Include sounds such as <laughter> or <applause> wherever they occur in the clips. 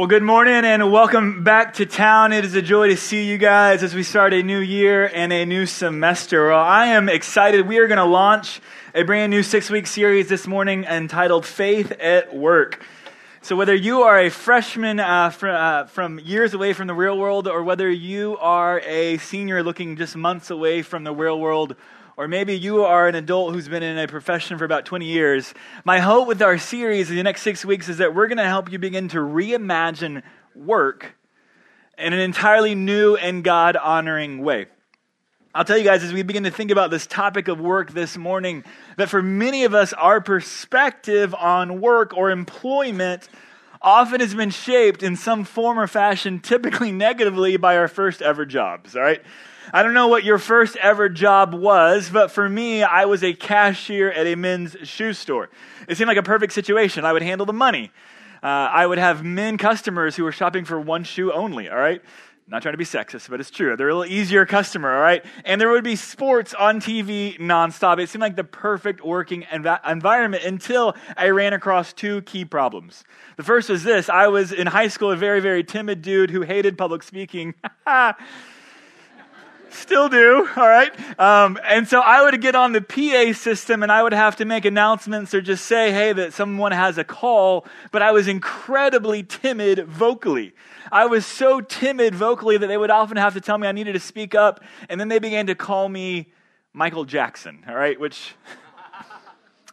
Well, good morning and welcome back to town. It is a joy to see you guys as we start a new year and a new semester. Well, I am excited. We are going to launch a brand new six week series this morning entitled Faith at Work. So, whether you are a freshman uh, fr- uh, from years away from the real world, or whether you are a senior looking just months away from the real world, or maybe you are an adult who's been in a profession for about 20 years. My hope with our series in the next six weeks is that we're going to help you begin to reimagine work in an entirely new and God honoring way. I'll tell you guys as we begin to think about this topic of work this morning, that for many of us, our perspective on work or employment often has been shaped in some form or fashion, typically negatively, by our first ever jobs, all right? I don't know what your first ever job was, but for me, I was a cashier at a men's shoe store. It seemed like a perfect situation. I would handle the money. Uh, I would have men customers who were shopping for one shoe only, all right? Not trying to be sexist, but it's true. They're a little easier customer, all right? And there would be sports on TV nonstop. It seemed like the perfect working env- environment until I ran across two key problems. The first was this I was in high school a very, very timid dude who hated public speaking. <laughs> Still do, all right? Um, and so I would get on the PA system and I would have to make announcements or just say, hey, that someone has a call, but I was incredibly timid vocally. I was so timid vocally that they would often have to tell me I needed to speak up, and then they began to call me Michael Jackson, all right? Which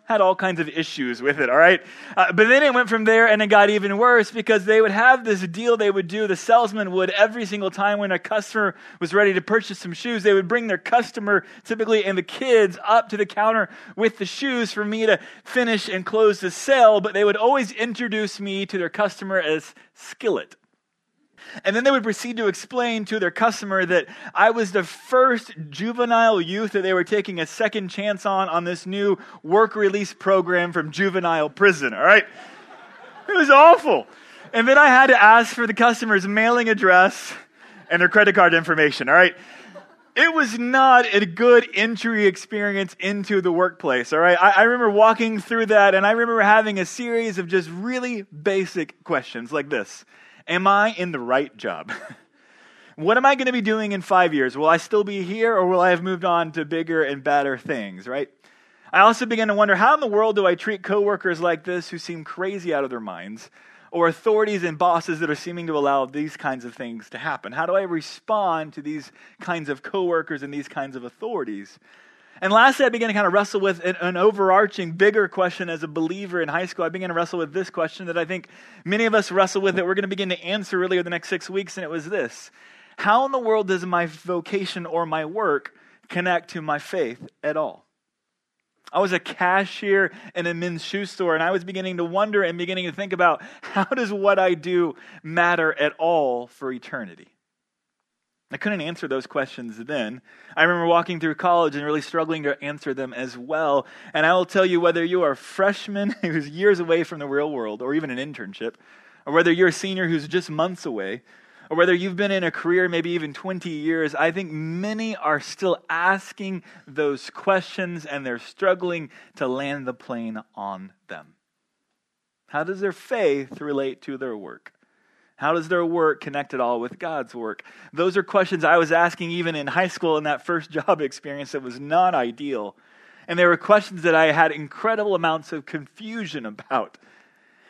had all kinds of issues with it, all right? Uh, but then it went from there and it got even worse because they would have this deal they would do. The salesman would, every single time when a customer was ready to purchase some shoes, they would bring their customer, typically, and the kids up to the counter with the shoes for me to finish and close the sale. But they would always introduce me to their customer as Skillet. And then they would proceed to explain to their customer that I was the first juvenile youth that they were taking a second chance on on this new work release program from juvenile prison, all right? It was awful. And then I had to ask for the customer's mailing address and their credit card information, all right? It was not a good entry experience into the workplace, all right? I, I remember walking through that and I remember having a series of just really basic questions like this Am I in the right job? <laughs> what am I going to be doing in five years? Will I still be here or will I have moved on to bigger and better things, right? I also began to wonder how in the world do I treat coworkers like this who seem crazy out of their minds or authorities and bosses that are seeming to allow these kinds of things to happen? How do I respond to these kinds of coworkers and these kinds of authorities? And lastly, I began to kind of wrestle with an, an, overarching, bigger question as a believer in high school. I began to wrestle with this question that I think many of us wrestle with that we're going to begin to answer really over the next six weeks, and it was this How in the world does my vocation or my work connect to my faith at all? I was a cashier in a men's shoe store, and I was beginning to wonder and beginning to think about how does what I do matter at all for eternity? I couldn't answer those questions then. I remember walking through college and really struggling to answer them as well. And I will tell you whether you are a freshman <laughs> who's years away from the real world, or even an internship, or whether you're a senior who's just months away, or whether you've been in a career maybe even 20 years, I think many are still asking those questions and they're struggling to land the plane on them. How does their faith relate to their work? How does their work connect at all with God's work? Those are questions I was asking even in high school in that first <laughs> job experience that was not ideal. And they were questions that I had incredible amounts of confusion about.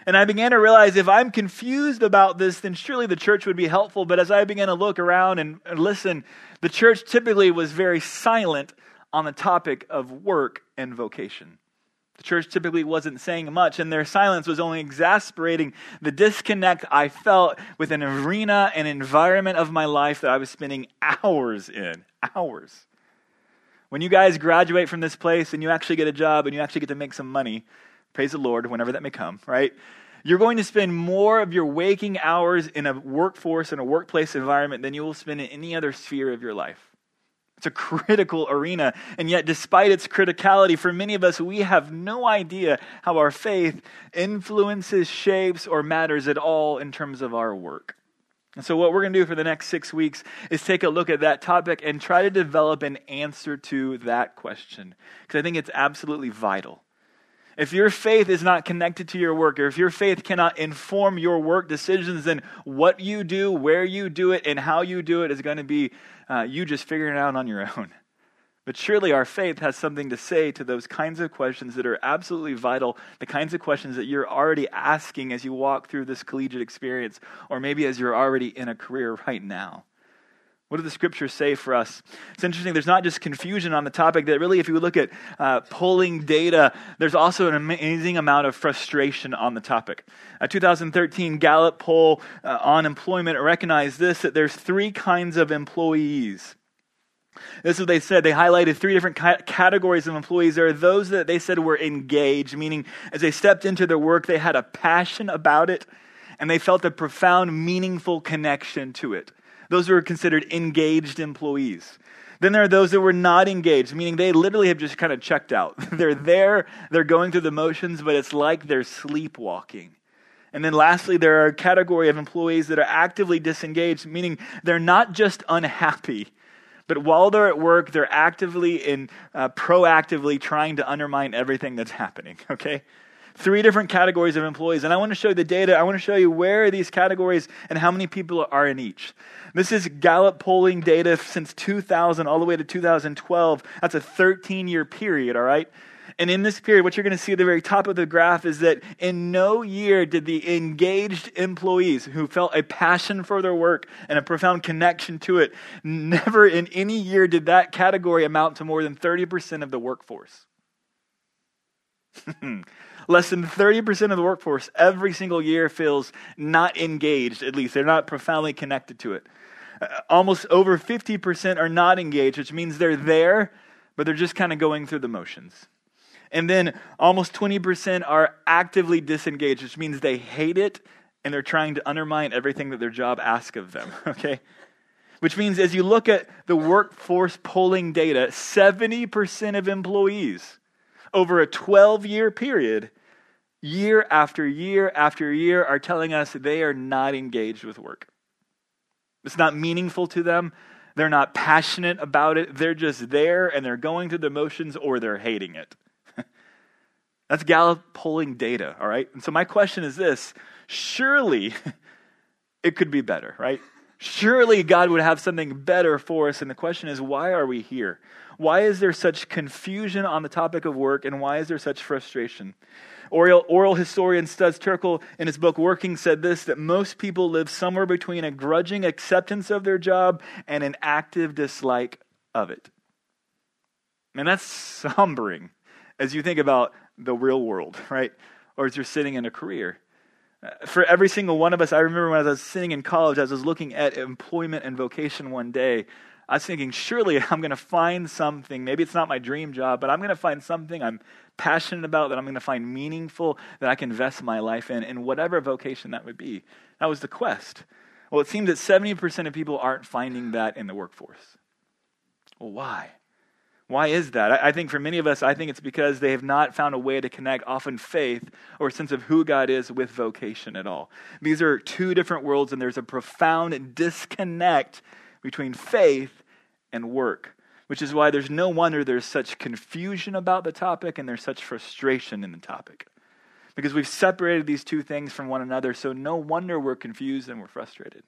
And I began to realize if I'm confused about this, then surely the church would be helpful. But as I began to look around and listen, the church typically was very silent on the topic of work and vocation. The church typically wasn't saying much, and their silence was only exasperating the disconnect I felt with an arena and environment of my life that I was spending hours in. Hours. When you guys graduate from this place and you actually get a job and you actually get to make some money, praise the Lord, whenever that may come, right? You're going to spend more of your waking hours in a workforce and a workplace environment than you will spend in any other sphere of your life. It's a critical arena. And yet, despite its criticality, for many of us, we have no idea how our faith influences, shapes, or matters at all in terms of our work. And so, what we're going to do for the next six weeks is take a look at that topic and try to develop an answer to that question. Because I think it's absolutely vital. If your faith is not connected to your work, or if your faith cannot inform your work decisions, then what you do, where you do it, and how you do it is going to be uh, you just figuring it out on your own. <laughs> But surely our faith has something to say to those kinds of questions that are absolutely vital, the kinds of questions that you're already asking as you walk through this collegiate experience, or maybe as you're already in a career right now. What do the scriptures say for us? It's interesting, there's not just confusion on the topic, that really, if you look at uh, polling data, there's also an amazing amount of frustration on the topic. A 2013 Gallup poll uh, on employment recognized this that there's three kinds of employees. This is what they said. They highlighted three different ca- categories of employees. There are those that they said were engaged, meaning as they stepped into their work, they had a passion about it and they felt a profound, meaningful connection to it. Those who are considered engaged employees. Then there are those that were not engaged, meaning they literally have just kind of checked out. <laughs> they're there, they're going through the motions, but it's like they're sleepwalking. And then lastly, there are a category of employees that are actively disengaged, meaning they're not just unhappy, but while they're at work, they're actively and uh, proactively trying to undermine everything that's happening, <laughs> okay? Three different categories of employees. And I want to show you the data. I want to show you where these categories and how many people are in each. This is Gallup polling data since 2000 all the way to 2012. That's a 13 year period, all right? And in this period, what you're going to see at the very top of the graph is that in no year did the engaged employees who felt a passion for their work and a profound connection to it, never in any year did that category amount to more than 30% of the workforce. <laughs> Hmm. Less than 30% of the workforce every single year feels not engaged, at least. They're not profoundly connected to it. Uh, almost over 50% are not engaged, which means they're there, but they're just kind of going through the motions. And then almost 20% are actively disengaged, which means they hate it and they're trying to undermine everything that their job asks of them, <laughs> okay? Which means as you look at the workforce polling data, 70% of employees over a 12 year period year after year after year are telling us they are not engaged with work. It's not meaningful to them. They're not passionate about it. They're just there and they're going through the motions or they're hating it. <laughs> That's Gallup polling data, all right? And so my question is this surely <laughs> it could be better, right? Surely God would have something better for us. And the question is, why are we here? Why is there such confusion on the topic of work and why is there such frustration? Oral, oral historian Studs Terkel, in his book Working, said this that most people live somewhere between a grudging acceptance of their job and an active dislike of it. And that's <laughs> sombering as you think about the real world, right? Or as you're sitting in a career. For every single one of us, I remember when I was sitting in college, I was looking at employment and vocation one day, I was thinking, surely <laughs> I'm going to find something. Maybe it's not my dream job, but I'm going to find something I'm passionate about, that I'm going to find meaningful, that I can invest my life in, in whatever vocation that would be. That was the quest. Well, it seems that 70% of people aren't finding that in the workforce. Well, why? Why is that? I think for many of us, I think it's because they have not found a way to connect often faith or a sense of who God is with vocation at all. These are two different worlds, and there's a profound disconnect between faith and work which is why there's no wonder there's such confusion about the topic and there's such frustration in the topic. Because we've separated these two things from one another, so no wonder we're confused and we're frustrated.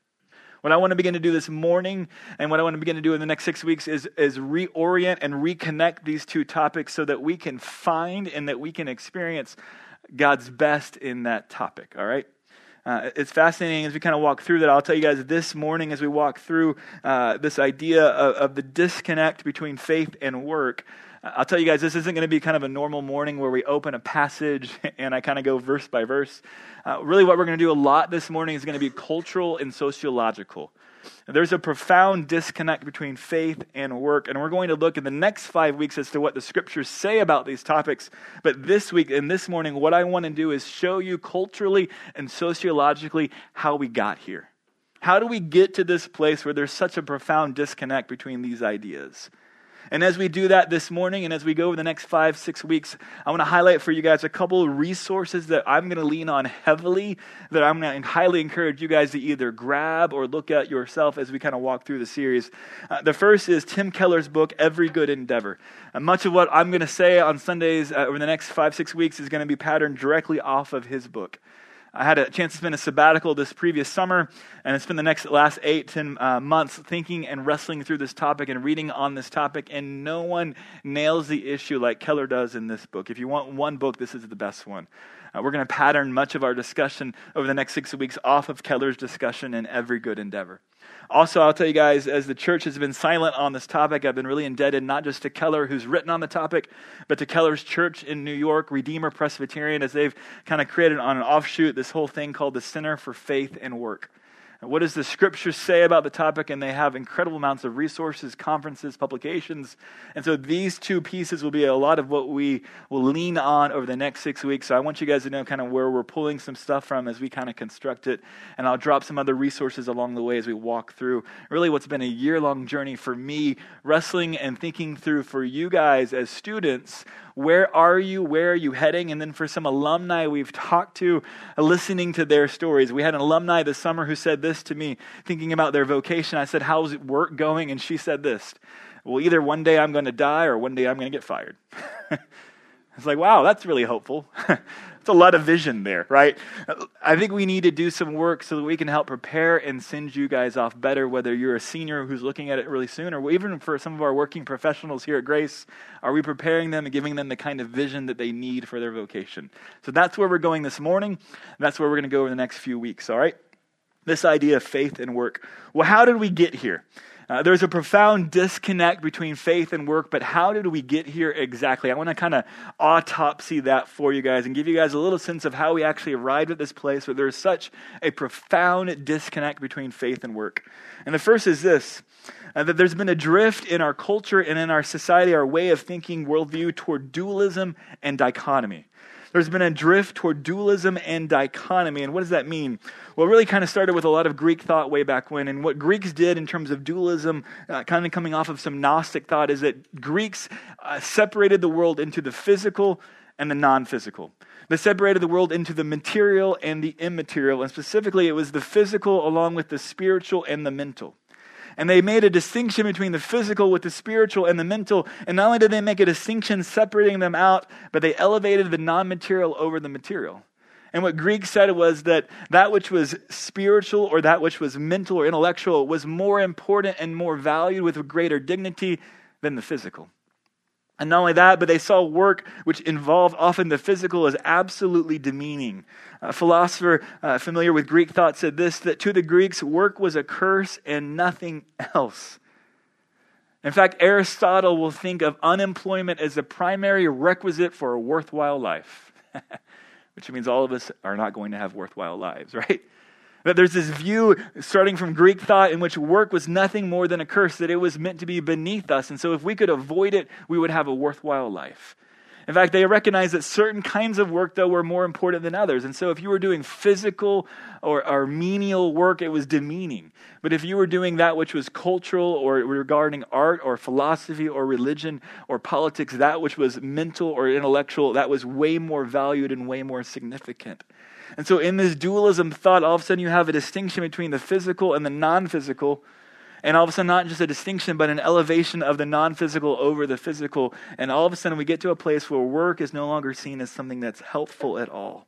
What I want to begin to do this morning and what I want to begin to do in the next six weeks is, is reorient and reconnect these two topics so that we can find and that we can experience God's best in that topic, all right? Uh, it's fascinating as we kind of walk through that. I'll tell you guys this morning as we walk through uh, this idea of, of, the disconnect between faith and work. I'll tell you guys, this isn't going to be kind of a normal morning where we open a passage <laughs> and I kind of go verse by verse. Uh, really, what we're going to do a lot this morning is going to be cultural and sociological. There's a profound disconnect between faith and work, and we're going to look in the next five weeks as to what the scriptures say about these topics. But this week and this morning, what I want to do is show you culturally and sociologically how we got here. How do we get to this place where there's such a profound disconnect between these ideas? And as we do that this morning and as we go over the next five, six weeks, I want to highlight for you guys a couple of resources that I'm going to lean on heavily that I'm going to highly encourage you guys to either grab or look at yourself as we kind of walk through the series. Uh, the first is Tim Keller's book, Every Good Endeavor. Uh, much of what I'm going to say on Sundays uh, over the next five, six weeks is going to be patterned directly off of his book. I had a chance to spend a sabbatical this previous summer, and I spent the next last eight, ten uh, months thinking and wrestling through this topic and reading on this topic, and no one nails the issue like Keller does in this book. If you want one book, this is the best one. Uh, we're going to pattern much of our discussion over the next six weeks off of Keller's discussion in every good endeavor. Also, I'll tell you guys, as the church has been silent on this topic, I've been really indebted not just to Keller, who's written on the topic, but to Keller's church in New York, Redeemer Presbyterian, as they've kind of created on an offshoot this whole thing called the Center for Faith and Work. What does the scripture say about the topic? And they have incredible amounts of resources, conferences, publications. And so these two pieces will be a lot of what we will lean on over the next six weeks. So I want you guys to know kind of where we're pulling some stuff from as we kind of construct it. And I'll drop some other resources along the way as we walk through really what's been a year long journey for me, wrestling and thinking through for you guys as students where are you? Where are you heading? And then for some alumni we've talked to, uh, listening to their stories. We had an alumni this summer who said this to me, thinking about their vocation. I said, How's work going? And she said this Well, either one day I'm going to die or one day I'm going to get fired. <laughs> it's like, wow, that's really hopeful. <laughs> a lot of vision there, right? I think we need to do some work so that we can help prepare and send you guys off better, whether you're a senior who's looking at it really soon, or even for some of our working professionals here at Grace, are we preparing them and giving them the kind of vision that they need for their vocation? So that's where we're going this morning. That's where we're going to go over the next few weeks, all right? This idea of faith and work. Well, how did we get here? Uh, there's a profound disconnect between faith and work, but how did we get here exactly? I want to kind of autopsy that for you guys and give you guys a little sense of how we actually arrived at this place where there's such a profound disconnect between faith and work. And the first is this uh, that there's been a drift in our culture and in our society, our way of thinking, worldview toward dualism and dichotomy. There's been a drift toward dualism and dichotomy. And what does that mean? Well, it really kind of started with a lot of Greek thought way back when. And what Greeks did in terms of dualism, uh, kind of coming off of some Gnostic thought, is that Greeks uh, separated the world into the physical and the non physical. They separated the world into the material and the immaterial. And specifically, it was the physical along with the spiritual and the mental. And they made a distinction between the physical with the spiritual and the mental. And not only did they make a distinction separating them out, but they elevated the non material over the material. And what Greek said was that that which was spiritual or that which was mental or intellectual was more important and more valued with greater dignity than the physical. And not only that, but they saw work which involved often the physical as absolutely demeaning. A philosopher uh, familiar with Greek thought said this that to the Greeks, work was a curse and nothing else. In fact, Aristotle will think of unemployment as the primary requisite for a worthwhile life, <laughs> which means all of us are not going to have worthwhile lives, <laughs> right? That there's this view starting from Greek thought in which work was nothing more than a curse, that it was meant to be beneath us. And so if we could avoid it, we would have a worthwhile life. In fact, they recognized that certain kinds of work, though, were more important than others. And so if you were doing physical or, or menial work, it was demeaning. But if you were doing that which was cultural or regarding art or philosophy or religion or politics, that which was mental or intellectual, that was way more valued and way more significant. And so, in this dualism thought, all of a sudden you have a distinction between the physical and the non physical. And all of a sudden, not just a distinction, but an elevation of the non physical over the physical. And all of a sudden, we get to a place where work is no longer seen as something that's helpful at all.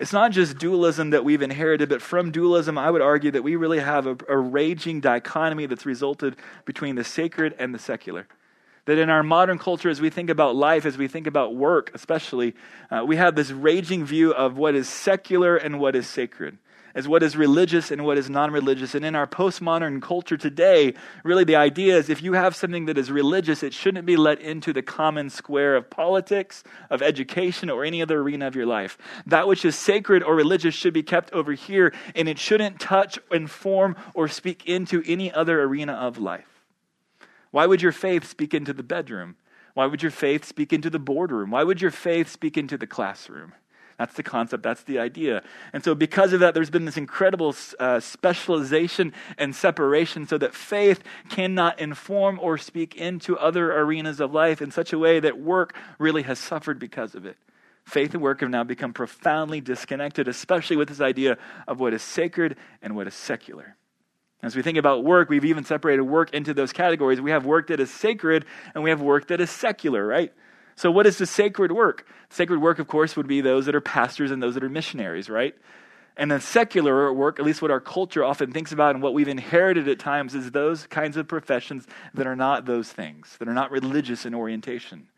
It's not just dualism that we've inherited, but from dualism, I would argue that we really have a, a raging dichotomy that's resulted between the sacred and the secular. That in our modern culture, as we think about life, as we think about work, especially, uh, we have this raging view of what is secular and what is sacred, as what is religious and what is non religious. And in our postmodern culture today, really the idea is if you have something that is religious, it shouldn't be let into the common square of politics, of education, or any other arena of your life. That which is sacred or religious should be kept over here, and it shouldn't touch, inform, or speak into any other arena of life. Why would your faith speak into the bedroom? Why would your faith speak into the boardroom? Why would your faith speak into the classroom? That's the concept, that's the idea. And so, because of that, there's been this incredible uh, specialization and separation so that faith cannot inform or speak into other arenas of life in such a way that work really has suffered because of it. Faith and work have now become profoundly disconnected, especially with this idea of what is sacred and what is secular. As we think about work, we've even separated work into those categories. We have work that is sacred and we have work that is secular, right? So, what is the sacred work? Sacred work, of course, would be those that are pastors and those that are missionaries, right? And then secular work, at least what our culture often thinks about and what we've inherited at times, is those kinds of professions that are not those things, that are not religious in orientation.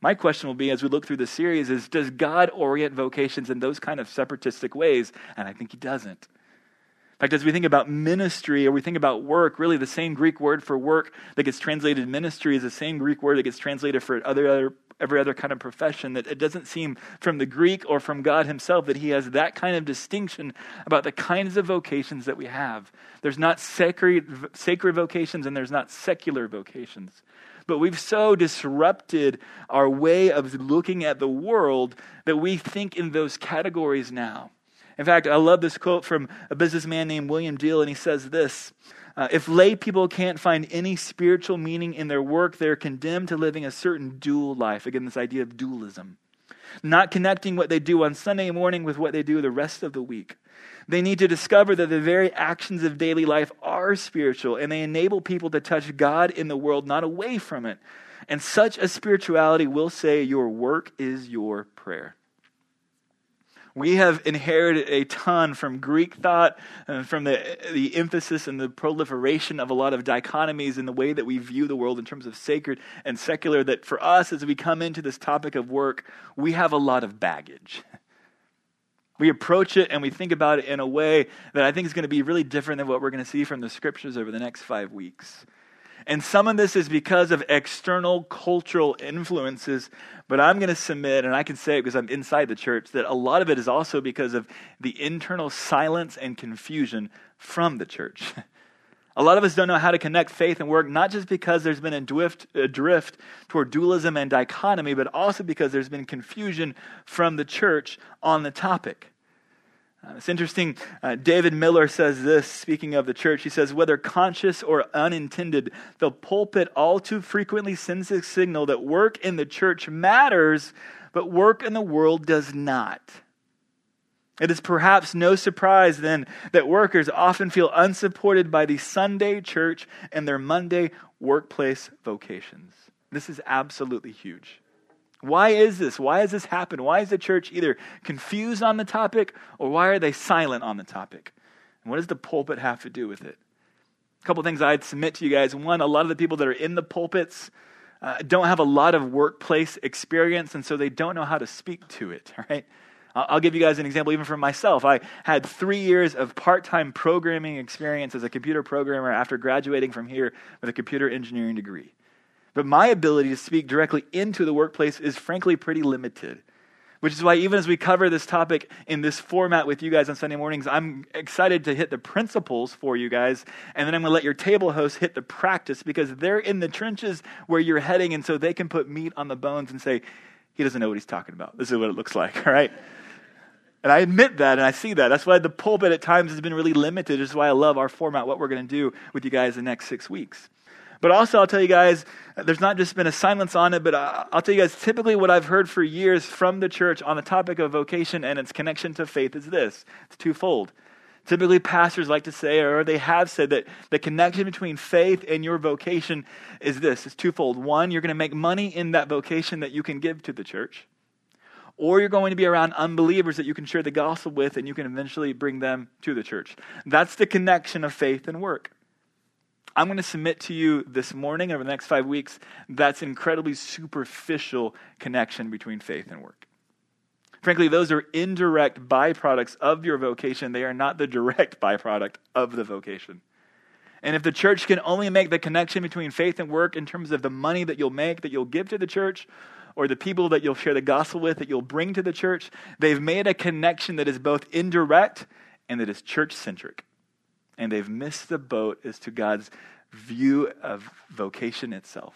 My question will be as we look through the series is Does God orient vocations in those kind of separatistic ways? And I think He doesn't. In fact, as we think about ministry or we think about work, really the same Greek word for work that gets translated ministry is the same Greek word that gets translated for other, other every other kind of profession. That it doesn't seem from the Greek or from God Himself that He has that kind of distinction about the kinds of vocations that we have. There's not sacred, sacred vocations and there's not secular vocations. But we've so disrupted our way of looking at the world that we think in those categories now. In fact, I love this quote from a businessman named William Diehl, and he says this uh, If lay people can't find any spiritual meaning in their work, they're condemned to living a certain dual life. Again, this idea of dualism. Not connecting what they do on Sunday morning with what they do the rest of the week. They need to discover that the very actions of daily life are spiritual and they enable people to touch God in the world, not away from it. And such a spirituality will say, Your work is your prayer. We have inherited a ton from Greek thought and from the, the emphasis and the proliferation of a lot of dichotomies in the way that we view the world in terms of sacred and secular. That for us, as we come into this topic of work, we have a lot of baggage. We approach it and we think about it in a way that I think is going to be really different than what we're going to see from the scriptures over the next five weeks. And some of this is because of external cultural influences. But I'm going to submit, and I can say it because I'm inside the church, that a lot of it is also because of the internal silence and confusion from the church. <laughs> A lot of us don't know how to connect faith and work, not just because there's been a drift, a drift toward dualism and dichotomy, but also because there's been confusion from the church on the topic. Uh, it's interesting. Uh, David Miller says this, speaking of the church. He says, whether conscious or unintended, the pulpit all too frequently sends a signal that work in the church matters, but work in the world does not. It is perhaps no surprise then that workers often feel unsupported by the Sunday church and their Monday workplace vocations. This is absolutely huge. Why is this? Why has this happened? Why is the church either confused on the topic or why are they silent on the topic? And what does the pulpit have to do with it? A couple things I'd submit to you guys. One, a lot of the people that are in the pulpits uh, don't have a lot of workplace experience, and so they don't know how to speak to it, <laughs> right? I'll give you guys an example even from myself. I had three years of part time programming experience as a computer programmer after graduating from here with a computer engineering degree. But my ability to speak directly into the workplace is frankly pretty limited. Which is why, even as we cover this topic in this format with you guys on Sunday mornings, I'm excited to hit the principles for you guys. And then I'm going to let your table hosts hit the practice because they're in the trenches where you're heading. And so they can put meat on the bones and say, he doesn't know what he's talking about. This is what it looks like, all <laughs> right? And I admit that and I see that. That's why the pulpit at times has been really limited. This is why I love our format, what we're going to do with you guys the next six weeks. But also, I'll tell you guys, there's not just been a silence on it, but I'll tell you guys, typically what I've heard for years from the church on the topic of vocation and its connection to faith is this it's twofold. Typically, pastors like to say, or they have said, that the connection between faith and your vocation is this it's twofold. One, you're going to make money in that vocation that you can give to the church, or you're going to be around unbelievers that you can share the gospel with and you can eventually bring them to the church. That's the connection of faith and work. I'm going to submit to you this morning over the next five weeks that's incredibly superficial connection between faith and work. Frankly, those are indirect byproducts of your vocation. They are not the direct <laughs> byproduct of the vocation. And if the church can only make the connection between faith and work in terms of the money that you'll make, that you'll give to the church, or the people that you'll share the gospel with, that you'll bring to the church, they've made a connection that is both indirect and that is church centric and they've missed the boat as to God's view of vocation itself.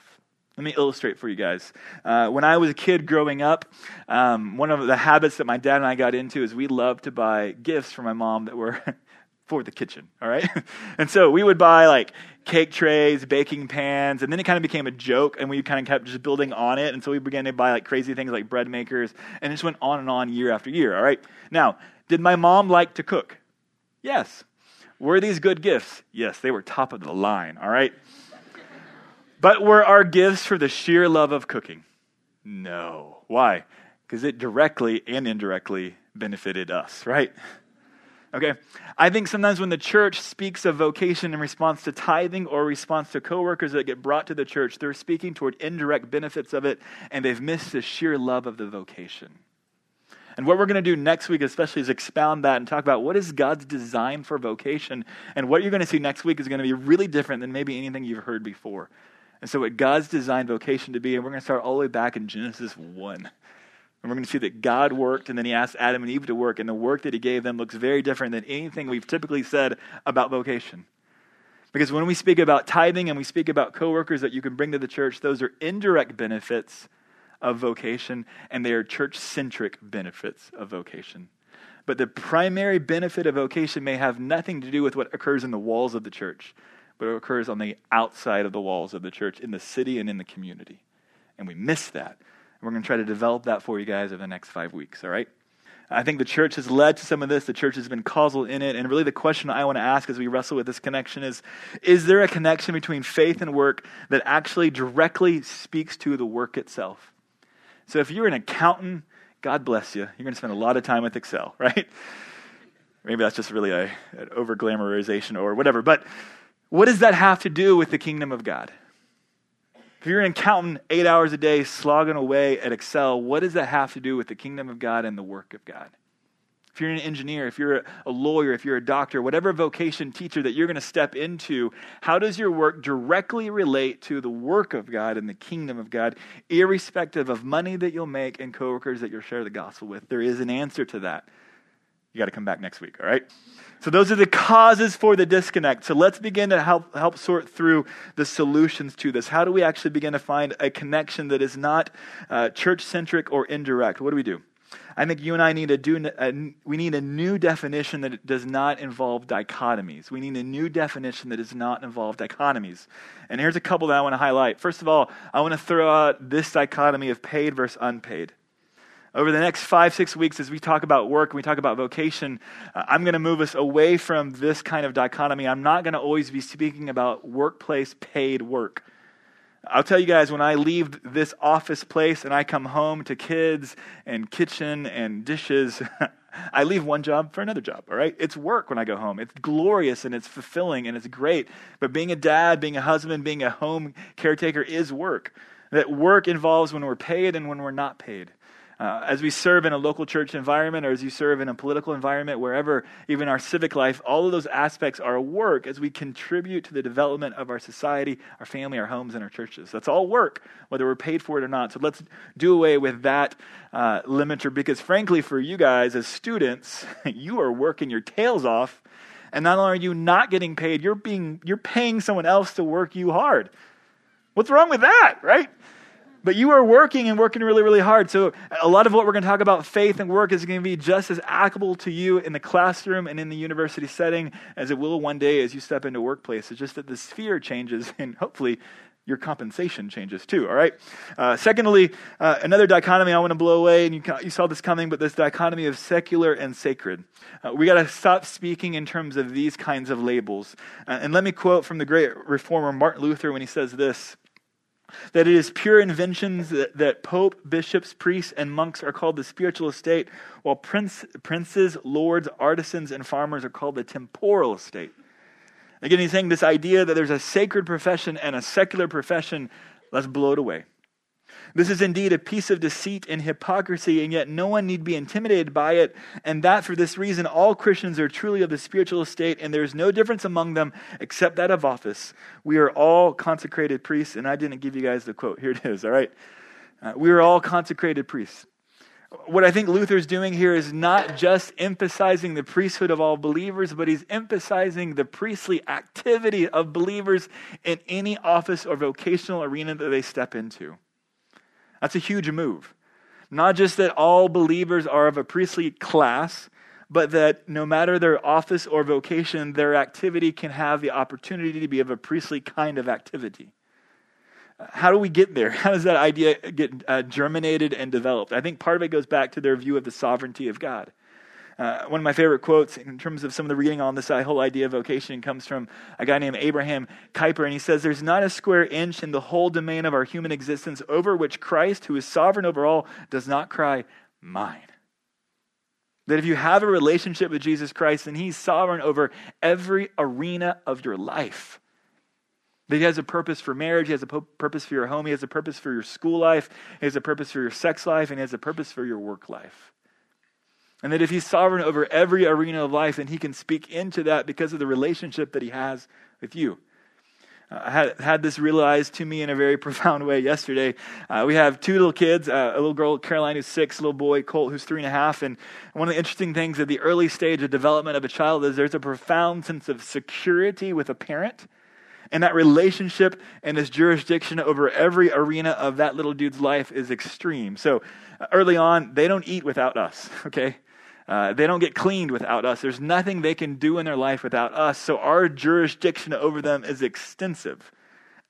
Let me illustrate for you guys. Uh, when I was a kid growing up, um, one of the habits that my dad and I got into is we loved to buy gifts for my mom that were <laughs> for the kitchen, all right? <laughs> and so we would buy like cake trays, baking pans, and then it kind of became a joke, and we kind of kept just building on it. And so we began to buy like crazy things like bread makers, and it just went on and on year after year, all right? Now, did my mom like to cook? Yes. Were these good gifts? Yes, they were top of the line, all right? But were our gifts for the sheer love of cooking? No. Why? Because it directly and indirectly benefited us, right? Okay. I think sometimes when the church speaks of vocation in response to tithing or response to coworkers that get brought to the church, they're speaking toward indirect benefits of it, and they've missed the sheer love of the vocation. And what we're going to do next week, especially, is expound that and talk about what is God's design for vocation. And what you're going to see next week is going to be really different than maybe anything you've heard before. And so, what God's designed vocation to be, and we're going to start all the way back in Genesis 1. And we're going to see that God worked, and then He asked Adam and Eve to work, and the work that He gave them looks very different than anything we've typically said about vocation. Because when we speak about tithing and we speak about coworkers that you can bring to the church, those are indirect benefits of vocation, and they are church centric benefits of vocation. But the primary benefit of vocation may have nothing to do with what occurs in the walls of the church but it occurs on the outside of the walls of the church, in the city and in the community. And we miss that. And we're going to try to develop that for you guys over the next five weeks, all right? I think the church has led to some of this. The church has been causal in it. And really, the question I want to ask as we wrestle with this connection is Is there a connection between faith and work that actually directly speaks to the work itself? So, if you're an accountant, God bless you. You're going to spend a lot of time with Excel, <laughs> right? Maybe that's just really a, an over glamorization or whatever. But what does that have to do with the kingdom of God? If you're an accountant eight hours a day slogging away at Excel, what does that have to do with the kingdom of God and the work of God? If you're an engineer, if you're a lawyer, if you're a doctor, whatever vocation teacher that you're going to step into, how does your work directly relate to the work of God and the kingdom of God, irrespective of money that you'll make and coworkers that you'll share the gospel with? There is an answer to that. You got to come back next week, all right? So those are the causes for the disconnect. So let's begin to help help sort through the solutions to this. How do we actually begin to find a connection that is not uh, church centric or indirect? What do we do? I think you and I need to do a, we need a new definition that does not involve dichotomies. We need a new definition that does not involve dichotomies. And here's a couple that I want to highlight. First of all, I want to throw out this dichotomy of paid versus unpaid over the next five, six weeks, as we talk about work and we talk about vocation, uh, I'm going to move us away from this kind of dichotomy. I'm not going to always be speaking about workplace paid work. I'll tell you guys, when I leave this office place and I come home to kids and kitchen and dishes, <laughs> I leave one job for another job, all right? It's work when I go home. It's glorious and it's fulfilling and it's great. But being a dad, being a husband, being a home caretaker is work. That work involves when we're paid and when we're not paid. Uh, as we serve in a local church environment or as you serve in a political environment, wherever, even our civic life, all of those aspects are work as we contribute to the development of our society, our family, our homes, and our churches. That's all work, whether we're paid for it or not. So let's do away with that uh, limiter because, frankly, for you guys as students, <laughs> you are working your tails off. And not only are you not getting paid, you're, being, you're paying someone else to work you hard. What's wrong with that, right? But you are working and working really, really hard. So, a lot of what we're going to talk about, faith and work, is going to be just as applicable to you in the classroom and in the university setting as it will one day as you step into workplace. It's just that the sphere changes <laughs> and hopefully your compensation changes too, all right? Uh, secondly, uh, another dichotomy I want to blow away, and you, you, saw this coming, but this dichotomy of secular and sacred. Uh, we got to stop speaking in terms of these kinds of labels. Uh, and let me quote from the great reformer Martin Luther when he says this that it is pure inventions that, that, pope, bishops, priests, and monks are called the spiritual estate, while prince, princes, lords, artisans, and farmers are called the temporal estate. Again, he's saying this idea that there's a sacred profession and a secular profession, let's blow it away. This is indeed a piece of deceit and hypocrisy, and yet no one need be intimidated by it. And that for this reason, all Christians are truly of the spiritual estate, and there is no difference among them except that of office. We are all consecrated priests, and I didn't give you guys the quote. <laughs> Here it is, all right? Uh, we are all consecrated priests. What I think Luther's doing here is not just emphasizing the priesthood of all believers, but he's emphasizing the priestly activity of believers in any office or vocational arena that they step into. That's a huge move. Not just that all believers are of a priestly class, but that no matter their office or vocation, their activity can have the opportunity to be of a priestly kind of activity. How do we get there? <laughs> How does that idea get uh, germinated and developed? I think part of it goes back to their view of the sovereignty of God. Uh, one of my favorite quotes in terms of some of the reading on this whole idea of vocation comes from a guy named Abraham Kuyper, and he says, There's not a square inch in the whole domain of our human existence over which Christ, who is sovereign over all, does not cry, Mine. That if you have a relationship with Jesus Christ, then He's sovereign over every arena of your life. That He has a purpose for marriage, He has a purpose for your home, He has a purpose for your school life, He has a purpose for your sex life, and He has a purpose for your work life. And that if He's sovereign over every arena of life, then He can speak into that because of the relationship that He has with you. I had, had this realized to me in a very <laughs> profound way yesterday. Uh, we have two little kids, uh, a little girl, Caroline, who's six, a little boy, Colt, who's three and a half. And one of the interesting things at the early stage of development of a child is there's a profound sense of security with a parent. And that relationship and this jurisdiction over every arena of that little dude's life is extreme. So uh, early on, they don't eat without us, <laughs> okay? Uh, they don't get cleaned without us. There's nothing they can do in their life without us. So our jurisdiction over them is extensive.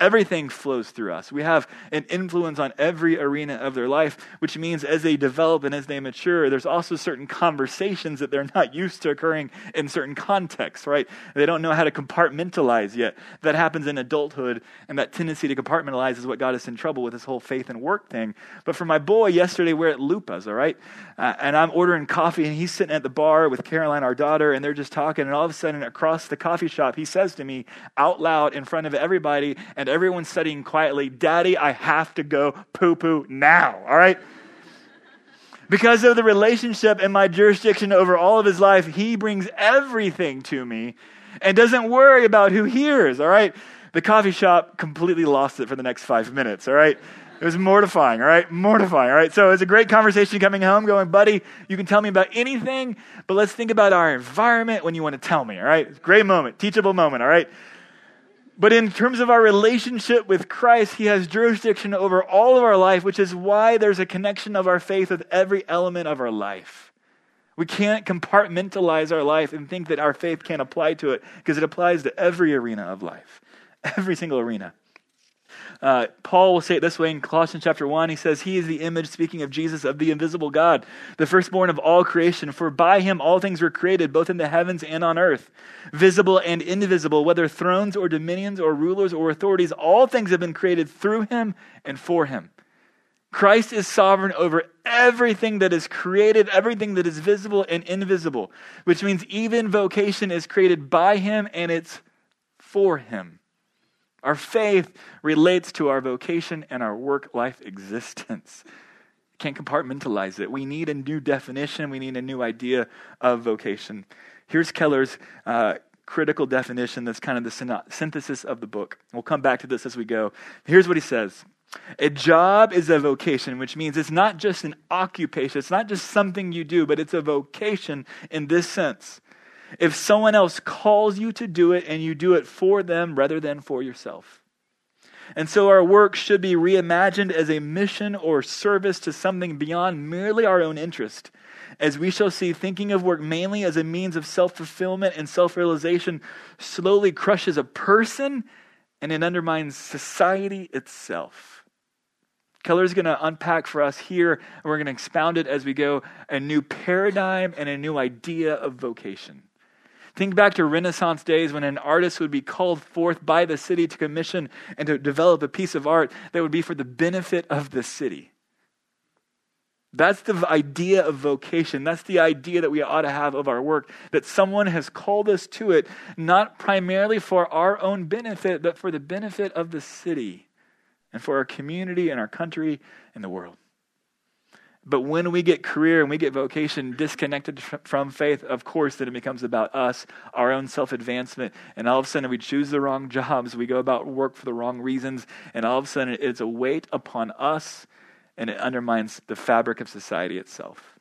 Everything flows through us. We have an influence on every arena of their life, which means as they develop and as they mature, there's also certain conversations that they're not used to occurring in certain contexts, right? They don't know how to compartmentalize yet. That happens in adulthood, and that tendency to compartmentalize is what got us in trouble with this whole faith and work thing. But for my boy, yesterday we're at Lupa's, all right? Uh, and I'm ordering coffee, and he's sitting at the bar with Caroline, our daughter, and they're just talking. And all of a sudden, across the coffee shop, he says to me out loud in front of everybody and everyone studying quietly, Daddy, I have to go poo poo now. All right? Because of the relationship and my jurisdiction over all of his life, he brings everything to me and doesn't worry about who hears. All right? The coffee shop completely lost it for the next five minutes. All right? It was mortifying, all right? Mortifying, all right? So it was a great conversation coming home, going, buddy, you can tell me about anything, but let's think about our environment when you want to tell me, all right? Great moment, teachable moment, all right? But in terms of our relationship with Christ, He has jurisdiction over all of our life, which is why there's a connection of our faith with every element of our life. We can't compartmentalize our life and think that our faith can't apply to it because it applies to every arena of life, every single arena. Uh, Paul will say it this way in Colossians chapter 1. He says, He is the image, speaking of Jesus, of the invisible God, the firstborn of all creation. For by him all things were created, both in the heavens and on earth, visible and invisible, whether thrones or dominions or rulers or authorities. All things have been created through him and for him. Christ is sovereign over everything that is created, everything that is visible and invisible, which means even vocation is created by him and it's for him. Our faith relates to our vocation and our work life existence. <laughs> Can't compartmentalize it. We need a new definition, we need a new idea of vocation. Here's Keller's uh, critical definition that's kind of the synthesis of the book. We'll come back to this as we go. Here's what he says A job is a vocation, which means it's not just an occupation, it's not just something you do, but it's a vocation in this sense if someone else calls you to do it and you do it for them rather than for yourself. And so our work should be reimagined as a mission or service to something beyond merely our own interest. As we shall see, thinking of work mainly as a means of self fulfillment and self realization slowly crushes a person and it undermines society itself. Keller is going to unpack for us here, and we're going to expound it as we go a new paradigm and a new idea of vocation. Think back to Renaissance days when an artist would be called forth by the city to commission and to develop a piece of art that would be for the benefit of the city. That's the idea of vocation. That's the idea that we ought to have of our work, that someone has called us to it, not primarily for our own benefit, but for the benefit of the city and for our community and our country and the world. But when we get career and we get vocation disconnected from faith, of course, then it becomes about us, our own self advancement. And all of a sudden, we choose the wrong jobs. We go about work for the wrong reasons. And all of a sudden, it's a weight upon us and it undermines the fabric of society itself.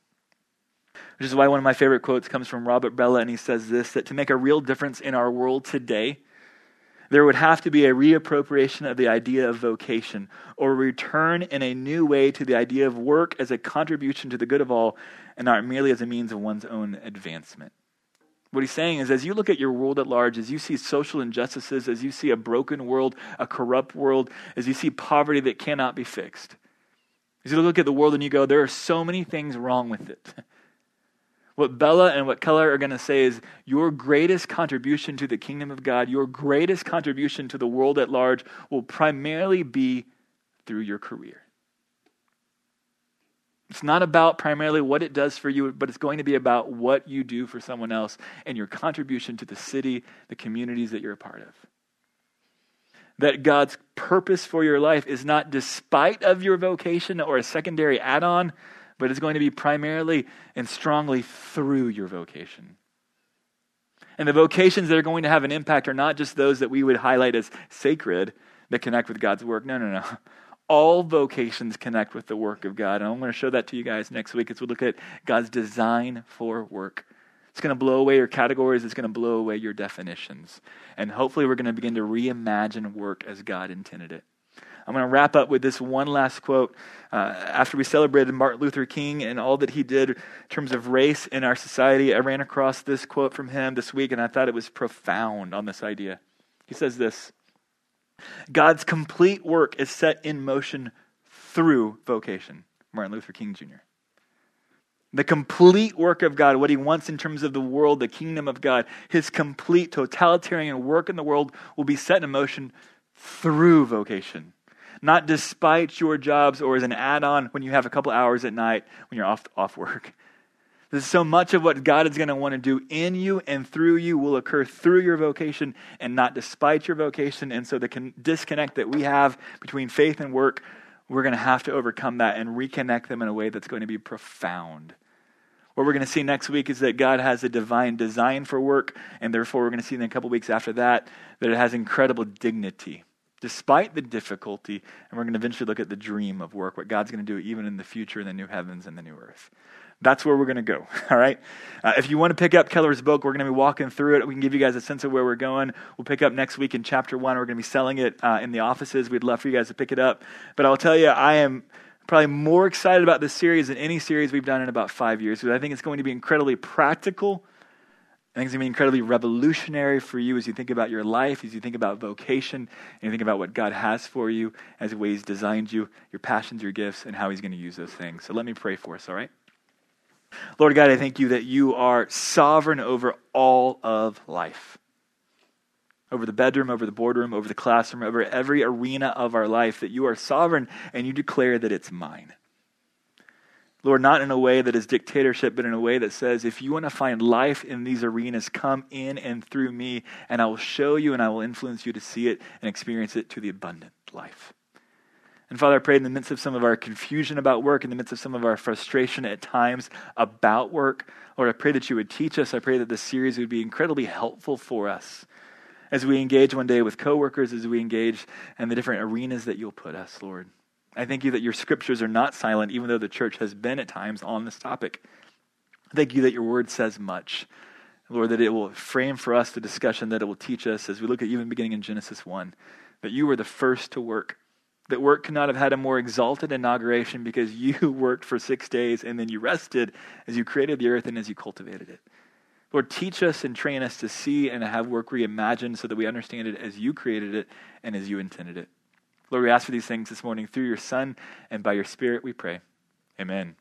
Which is why one of my favorite quotes comes from Robert Bellah, and he says this that to make a real difference in our world today, there would have to be a reappropriation of the idea of vocation, or return in a new way to the idea of work as a contribution to the good of all, and not merely as a means of one's own advancement. What he's saying is, as you look at your world at large, as you see social injustices, as you see a broken world, a corrupt world, as you see poverty that cannot be fixed, as you look at the world and you go, there are so many things wrong with it. <laughs> What Bellah and what Keller are going to say is your greatest contribution to the kingdom of God, your greatest contribution to the world at large will primarily be through your career. It's not about primarily what it does for you, but it's going to be about what you do for someone else and your contribution to the city, the communities that you're a part of. That God's purpose for your life is not despite of your vocation or a secondary add-on, but it's going to be primarily and strongly through your vocation. And the vocations that are going to have an impact are not just those that we would highlight as sacred that connect with God's work. No, no, no <laughs> all vocations connect with the work of God. And I'm going to show that to you guys next week as we look at God's design for work. It's going to blow away your categories, it's going to blow away your definitions. And hopefully, we're going to begin to reimagine work as God intended it. I'm going to wrap up with this one last quote. Uh, after we celebrated Martin Luther King and all that he did in terms of race in our society, I ran across this quote from him this week, and I thought it was profound on this idea. He says this God's complete work is set in motion through vocation. Martin Luther King Jr. The complete work of God, what he wants in terms of the world, the kingdom of God, his complete totalitarian work in the world will be set in motion through vocation. Not despite your jobs or as an add on when you have a couple hours at night when you're off, off work. This is so much of what God is going to want to do in you and through you will occur through your vocation and not despite your vocation. And so the con- disconnect that we have between faith and work, we're going to have to overcome that and reconnect them in a way that's going to be profound. What we're going to see next week is that God has a divine design for work, and therefore we're going to see in a couple weeks after that that it has incredible dignity despite the difficulty. And we're going to eventually look at the dream of work, what God's going to do even in the future in the new heavens and the new earth. That's where we're going to go. <laughs> All right. Uh, if you want to pick up Keller's book, we're going to be walking through it. We can give you guys a sense of where we're going. We'll pick up next week in chapter one. We're going to be selling it uh, in the offices. We'd love for you guys to pick it up. But I'll tell you, I am probably more excited about this series than any series we've done in about five years because I think it's going to be incredibly practical. I think it's going to be incredibly revolutionary for you as you think about your life, as you think about vocation, and you think about what God has for you, as the way He's designed you, your passions, your gifts, and how He's going to use those things. So let me pray for us, all right? Lord God, I thank you that you are sovereign over all of life. Over the bedroom, over the boardroom, over the classroom, over every arena of our life, that you are sovereign and you declare that it's mine. Lord, not in a way that is dictatorship, but in a way that says, if you want to find life in these arenas, come in and through me, and I will show you and I will influence you to see it and experience it to the abundant life. And Father, I pray in the midst of some of our confusion about work, in the midst of some of our frustration at times about work, Lord, I pray that you would teach us. I pray that this series would be incredibly helpful for us as we engage one day with coworkers, as we engage in the different arenas that you'll put us, Lord. I thank you that your scriptures are not silent, even though the church has been at times on this topic. Thank you that your word says much. Lord, that it will frame for us the discussion that it will teach us as we look at even beginning in Genesis 1, that you were the first to work that work could not have had a more exalted inauguration because <laughs> you worked for six days and then you rested as you created the earth and as you cultivated it. Lord, teach us and train us to see and have work reimagined so that we understand it as you created it and as you intended it. Lord, we ask for these things this morning through your Son and by your Spirit, we pray. Amen.